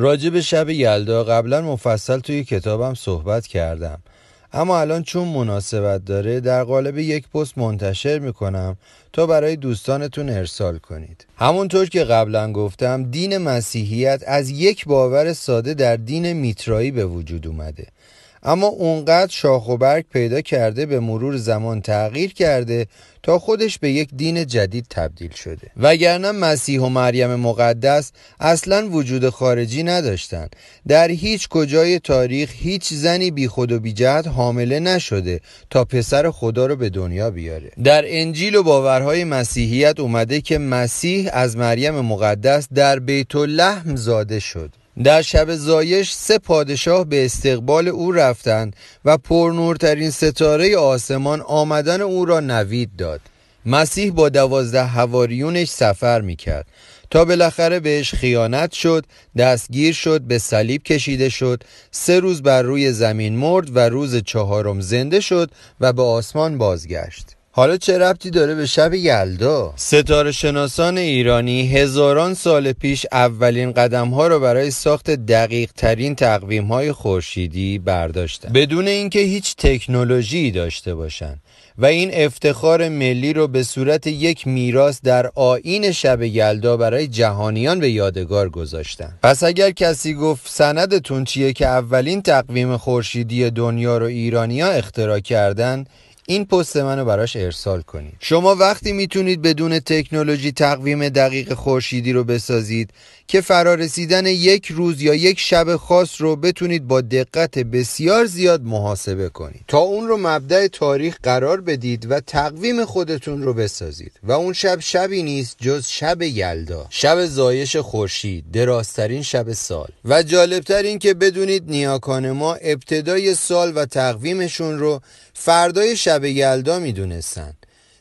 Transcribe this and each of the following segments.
راجع به شب یلدا قبلا مفصل توی کتابم صحبت کردم. اما الان چون مناسبت داره در قالب یک پست منتشر می‌کنم تا برای دوستانتون ارسال کنید. همونطور که قبلا گفتم دین مسیحیت از یک باور ساده در دین میترایی به وجود اومده. اما اونقدر شاخ و برگ پیدا کرده به مرور زمان تغییر کرده تا خودش به یک دین جدید تبدیل شده. وگرنه مسیح و مریم مقدس اصلا وجود خارجی نداشتند. در هیچ کجای تاریخ هیچ زنی بی خود و بی جهت حامله نشده تا پسر خدا رو به دنیا بیاره. در انجیل و باورهای مسیحیت اومده که مسیح از مریم مقدس در بیت لحم زاده شد. در شب زایش سه پادشاه به استقبال او رفتند و پرنورترین ستاره آسمان آمدن او را نوید داد. مسیح با دوازده هواریونش سفر می‌کرد. تا بالاخره بهش خیانت شد دستگیر شد به صلیب کشیده شد سه روز بر روی زمین مرد و روز چهارم زنده شد و به آسمان بازگشت. حالا چه ربطی داره به شب یلدا؟ ستاره شناسان ایرانی هزاران سال پیش اولین قدم ها را برای ساخت دقیق ترین تقویم های خورشیدی برداشتن. بدون اینکه هیچ تکنولوژی داشته باشند و این افتخار ملی رو به صورت یک میراث در آین شب یلدا برای جهانیان به یادگار گذاشتن. پس اگر کسی گفت سندتون چیه که اولین تقویم خورشیدی دنیا رو ایرانیا اختراع کردن این پست منو براش ارسال کنید. شما وقتی می‌تونید بدون تکنولوژی تقویم دقیق خورشیدی رو بسازید که فرارسیدن یک روز یا یک شب خاص رو بتونید با دقت بسیار زیاد محاسبه کنید. تا اون رو مبدع تاریخ قرار بدید و تقویم خودتون رو بسازید. و اون شب شبی نیست جز شب یلدا. شب زایش خورشید درازترین شب سال. و جالبتر این که بدونید نیاکان ما ابتدای سال و تقویمشون رو فردای شب یلدا می‌دونستن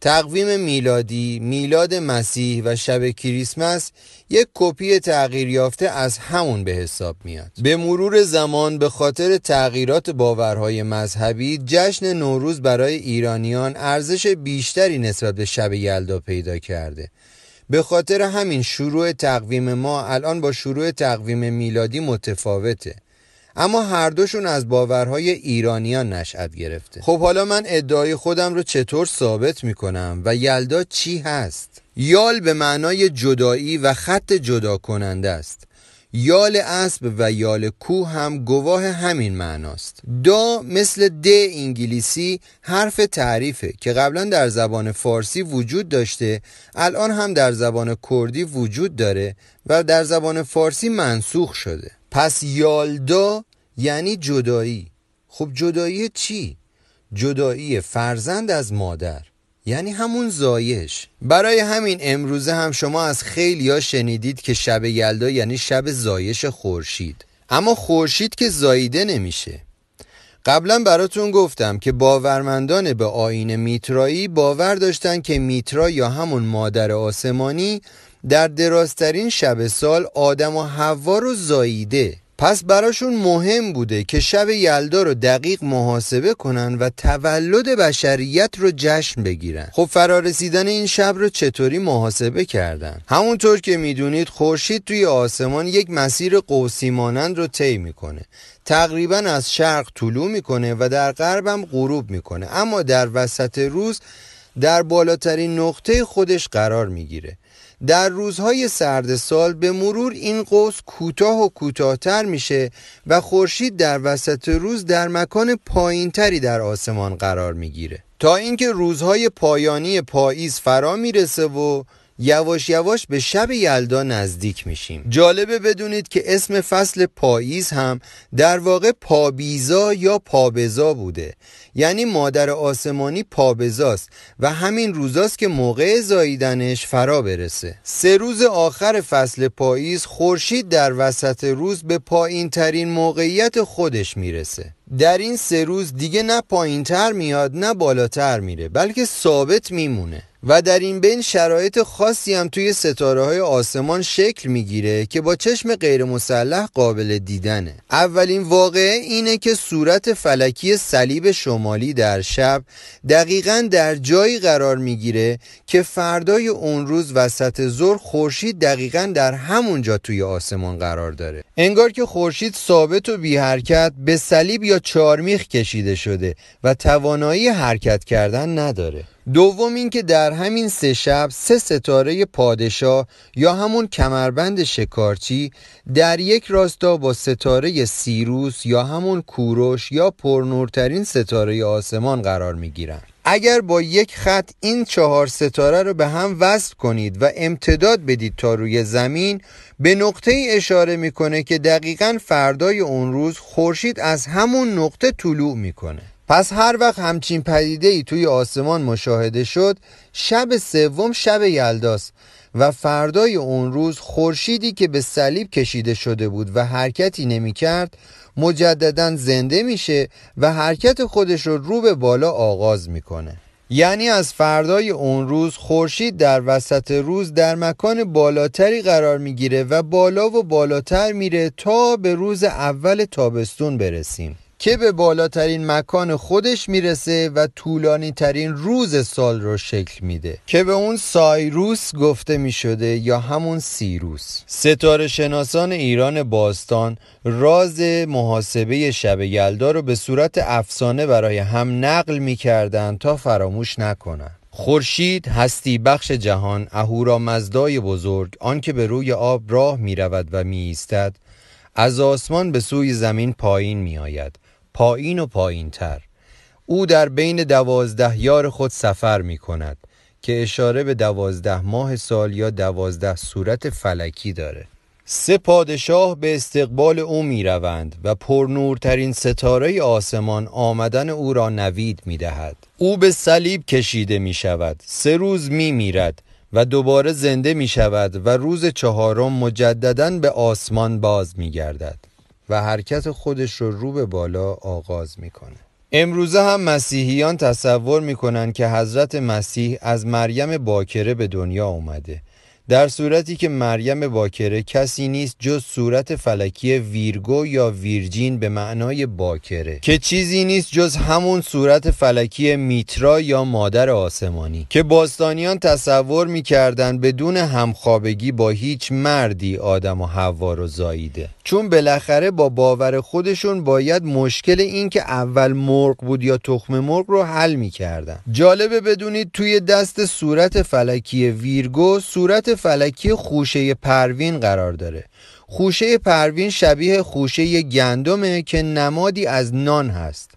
تقویم میلادی، میلاد مسیح و شب کریسمس یک کپی تغییر یافته از همون به حساب میاد. به مرور زمان به خاطر تغییرات باورهای مذهبی جشن نوروز برای ایرانیان ارزش بیشتری نسبت به شب یلدا پیدا کرده. به خاطر همین شروع تقویم ما الان با شروع تقویم میلادی متفاوته. اما هر دوشون از باورهای ایرانیان نشأت گرفته. خب حالا من ادعای خودم رو چطور ثابت می‌کنم و یلدا چی هست؟ یال به معنای جدایی و خط جدا کننده است. یال اسب و یال کو هم گواه همین معناست. دا مثل د انگلیسی حرف تعریفه که قبلا در زبان فارسی وجود داشته الان هم در زبان کردی وجود داره و در زبان فارسی منسوخ شده. پس یالدا یعنی جدایی. خب جدایی چی؟ جدایی فرزند از مادر یعنی همون زایش. برای همین امروزه هم شما از خیلی ها شنیدید که شب یلدا یعنی شب زایش خورشید. اما خورشید که زاییده نمیشه. قبلا براتون گفتم که باورمندان به آین میترایی باور داشتن که میترا یا همون مادر آسمانی در درازترین شب سال آدم و حوا رو زاییده. پس براشون مهم بوده که شب یلدا رو دقیق محاسبه کنن و تولد بشریت رو جشن بگیرن. خب فرارسیدن این شب رو چطوری محاسبه کردن؟ همونطور که می‌دونید خورشید توی آسمان یک مسیر قوسی مانند رو طی می‌کنه. تقریبا از شرق طلوع می‌کنه و در غربم غروب می‌کنه. اما در وسط روز در بالاترین نقطه خودش قرار می‌گیره. در روزهای سرد سال به مرور این قوس کوتاه و کوتاهتر میشه و خورشید در وسط روز در مکان پایینتری در آسمان قرار می‌گیره. تا اینکه روزهای پایانی پاییز فرا می‌رسه و یواش یواش به شب یلدا نزدیک میشیم. جالبه بدونید که اسم فصل پاییز هم در واقع پابیزا یا پابزا بوده. یعنی مادر آسمانی پابزاست و همین روزاست که موقع زاییدنش فرا برسه. سه روز آخر فصل پاییز خورشید در وسط روز به پایین ترین موقعیت خودش می‌رسه. در این سه روز دیگه نه پایین تر میاد نه بالاتر میره بلکه ثابت میمونه. و در این بین شرایط خاصی هم توی ستاره های آسمان شکل می‌گیره که با چشم غیر مسلح قابل دیدنه. اولین واقعه اینه که صورت فلکی صلیب شمالی در شب دقیقا در جایی قرار می‌گیره که فردای اون روز وسط ظهر خورشید دقیقا در همونجا توی آسمان قرار داره. انگار که خورشید ثابت و بی حرکت به صلیب یا چارمیخ کشیده شده و توانایی حرکت کردن نداره دوم اینکه در همین سه شب سه ستاره پادشاه یا همون کمربند شکارچی در یک راستا با ستاره سیروس یا همون کوروش یا پرنورترین ستاره آسمان قرار می گیرن. اگر با یک خط این چهار ستاره رو به هم وصل کنید و امتداد بدید تا روی زمین به نقطه ای اشاره می‌کنه که دقیقا فردای اون روز خورشید از همون نقطه طلوع می‌کنه. پس هر وقت همچین پدیده ای توی آسمان مشاهده شد شب سوم شب یلداست. و فردای اون روز خورشیدی که به صلیب کشیده شده بود و حرکتی نمی کرد مجددا زنده میشه و حرکت خودش رو رو به بالا آغاز می‌کنه. یعنی از فردای اون روز خورشید در وسط روز در مکان بالاتری قرار می‌گیره و بالا و بالاتر میره تا به روز اول تابستون برسیم. که به بالاترین مکان خودش می‌رسه و طولانی ترین روز سال رو شکل میده. که به اون سایروس گفته می‌شده یا همون سیروس. ستاره شناسان ایران باستان راز محاسبه شب یلدا رو به صورت افسانه برای هم نقل می‌کردن تا فراموش نکنن خورشید هستی بخش جهان اهورا مزدای بزرگ آنکه به روی آب راه می رود و می ایستد از آسمان به سوی زمین پایین می آید پایین و پایین تر او در بین دوازده یار خود سفر می کند که اشاره به دوازده ماه سال یا دوازده صورت فلکی داره. سه پادشاه به استقبال او می روند و پرنورترین ستاره آسمان آمدن او را نوید می دهد. او به صلیب کشیده می شود سه روز می میرد و دوباره زنده می شود و روز چهارم مجددا به آسمان باز می گردد و حرکت خودش رو رو به بالا آغاز می‌کنه. امروزه هم مسیحیان تصور می‌کنن که حضرت مسیح از مریم باکره به دنیا اومده. در صورتی که مریم باکره کسی نیست جز صورت فلکی ویرگو یا ویرجین به معنای باکره که چیزی نیست جز همون صورت فلکی میترا یا مادر آسمانی که باستانیان تصور می‌کردن بدون همخوابگی با هیچ مردی آدم و حوا رو زاییده. چون بالاخره با باور خودشون باید مشکل این که اول مرغ بود یا تخم مرغ رو حل می‌کردن. جالبه بدونید توی دست صورت فلکی ویرگو صورت فلکی خوشه پروین قرار داره. خوشه پروین شبیه خوشه گندمه که نمادی از نان هست.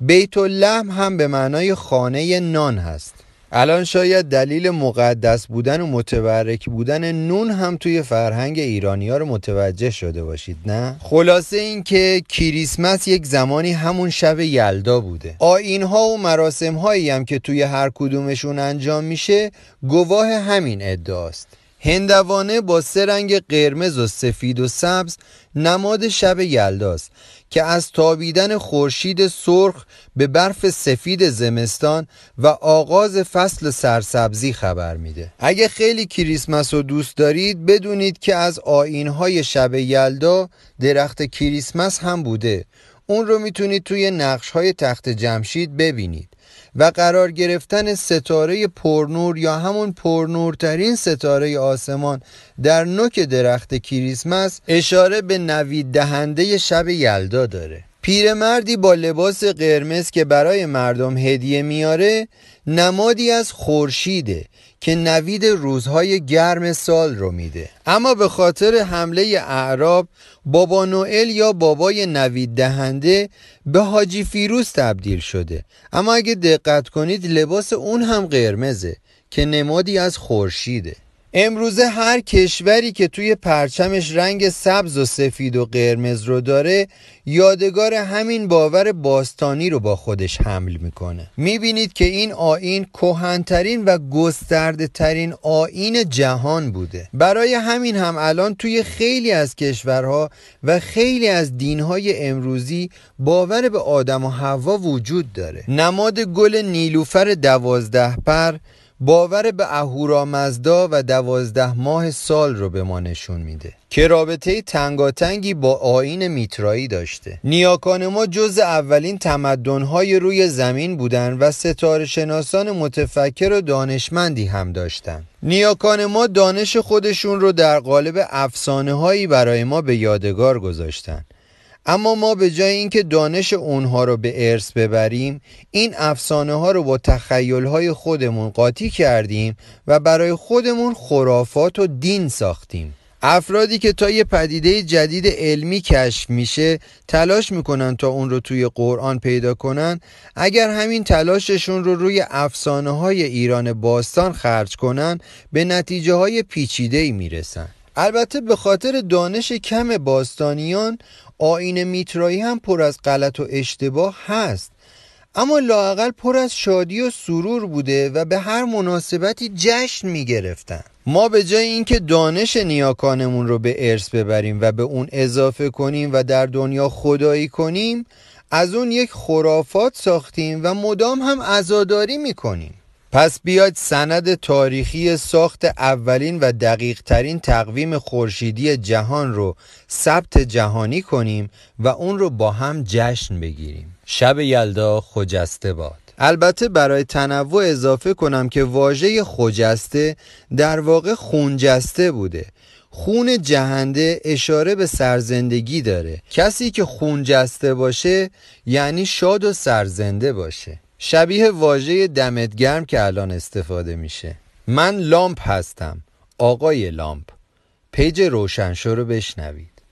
بیت اللحم هم به معنای خانه نان هست. الان شاید دلیل مقدس بودن و متبرک بودن نون هم توی فرهنگ ایرانی ها رو متوجه شده باشید نه؟ خلاصه این که کریسمس یک زمانی همون شب یلدا بوده آین ها و مراسم هایی هم که توی هر کدومشون انجام میشه گواه همین ادعاست هندوانه با سه رنگ قرمز و سفید و سبز نماد شب یلداست که از تابیدن خورشید سرخ به برف سفید زمستان و آغاز فصل سرسبزی خبر میده. اگه خیلی کریسمس رو دوست دارید بدونید که از آینهای شب یلدا درخت کریسمس هم بوده. اون رو می‌تونید توی نقش های تخت جمشید ببینید. و قرار گرفتن ستاره پرنور یا همون پرنورترین ستاره آسمان در نوک درخت کریسمس اشاره به نوید دهنده شب یلدا داره. پیرمردی با لباس قرمز که برای مردم هدیه میاره نمادی از خورشیده که نوید روزهای گرم سال رو میده. اما به خاطر حمله اعراب بابا نوئل یا بابای نوید دهنده به حاجی فیروز تبدیل شده. اما اگه دقت کنید لباس اون هم قرمزه که نمادی از خورشیده. امروزه هر کشوری که توی پرچمش رنگ سبز و سفید و قرمز رو داره یادگار همین باور باستانی رو با خودش حمل می‌کنه. می‌بینید که این آین کهنترین و گسترده ترین آین جهان بوده. برای همین هم الان توی خیلی از کشورها و خیلی از دینهای امروزی باور به آدم و حوا وجود داره. نماد گل نیلوفر دوازده پر باور به اهورامزدا و دوازده ماه سال رو به ما نشون میده که رابطه تنگاتنگی با آین میترایی داشته. نیاکان ما جز اولین تمدنهای روی زمین بودن و ستاره شناسان متفکر و دانشمندی هم داشتن نیاکان ما دانش خودشون رو در قالب افسانه هایی برای ما به یادگار گذاشتن. اما ما به جای اینکه دانش اونها رو به ارث ببریم این افسانه ها رو با تخیل های خودمون قاطی کردیم و برای خودمون خرافات و دین ساختیم. افرادی که تا یه پدیده جدید علمی کشف میشه تلاش می‌کنن تا اون رو توی قرآن پیدا کنن. اگر همین تلاششون رو روی افسانه های ایران باستان خرج کنن به نتیجه های پیچیده ای می‌رسن. البته به خاطر دانش کم باستانیان آین میترایی هم پر از غلط و اشتباه هست اما لاقل پر از شادی و سرور بوده و به هر مناسبتی جشن می گرفتن. ما به جای اینکه دانش نیاکانمون رو به ارث ببریم و به اون اضافه کنیم و در دنیا خدایی کنیم از اون یک خرافات ساختیم و مدام هم ازاداری می‌کنیم پس بیاید سند تاریخی ساخت اولین و دقیق ترین تقویم خورشیدی جهان رو ثبت جهانی کنیم و اون رو با هم جشن بگیریم. شب یلدا خجسته باد. البته برای تنوع اضافه کنم که واژه خجسته در واقع خونجسته بوده. خون جهنده اشاره به سرزندگی داره. کسی که خونجسته باشه یعنی شاد و سرزنده باشه. شبیه واژه دمت گرم که الان استفاده میشه. من لامپ هستم. آقای لامپ. پیج روشنشو رو بشنوید.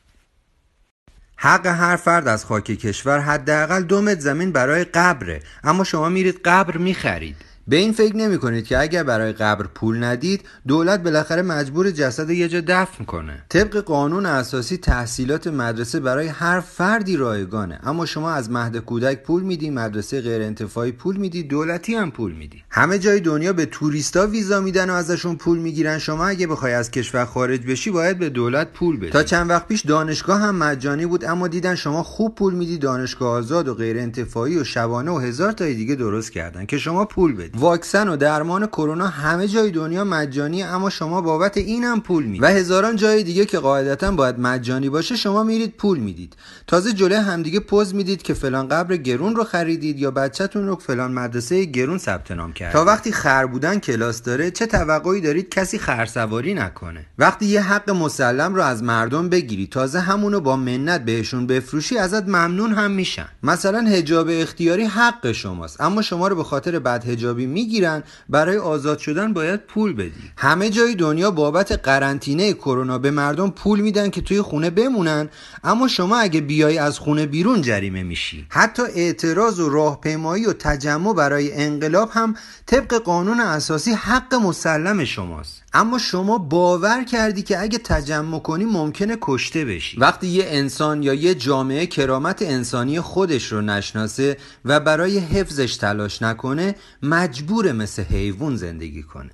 حق هر فرد از خاک کشور حداقل دو متر زمین برای قبره. اما شما میرید قبر می‌خرید. به این فکر نمی کنید که اگر برای قبر پول ندید دولت بالاخره مجبور جسد یه جا دفن کنه. طبق قانون اساسی تحصیلات مدرسه برای هر فردی رایگانه. اما شما از مهد کودک پول میدی مدرسه غیر انتفاعی پول میدی دولتی هم پول میدی. همه جای دنیا به توریستا ویزا میدن و ازشون پول می‌گیرن. شما اگه بخوای از کشور خارج بشی باید به دولت پول بدی. تا چند وقت پیش دانشگاه هم مجانی بود اما دیدن شما خوب پول میدی دانشگاه آزاد و غیر انتفاعی و شبانه و هزار تای دیگه درست کردن که شما پول بدی. واکسن و درمان کرونا همه جای دنیا مجانی اما شما بابت اینم پول می‌دید و هزاران جای دیگه که قاعدتا باید مجانی باشه شما میرید پول می‌دید. تازه جلوی همدیگه پوز می‌دید که فلان قبر گرون رو خریدید یا بچهتون رو فلان مدرسه گرون ثبت نام کرد. تا وقتی خر بودن کلاس داره چه توقعی دارید کسی خرسواری نکنه؟ وقتی یه حق مسلم رو از مردم بگیری تازه همونو با منت بهشون بفروشی ازت ممنون هم میشن. مثلا حجاب اختیاری حق شماست اما شما رو به خاطر بد حجابی می‌گیرن برای آزاد شدن باید پول بدی. همه جای دنیا بابت قرنطینه کرونا به مردم پول میدن که توی خونه بمونن. اما شما اگه بیای از خونه بیرون جریمه میشی. حتی اعتراض و راهپیمایی و تجمع برای انقلاب هم طبق قانون اساسی حق مسلم شماست. اما شما باور کردی که اگه تجمع کنی ممکنه کشته بشی. وقتی یه انسان یا یه جامعه کرامت انسانی خودش رو نشناسه و برای حفظش تلاش نکنه مجبور مثل حیوان زندگی کنه.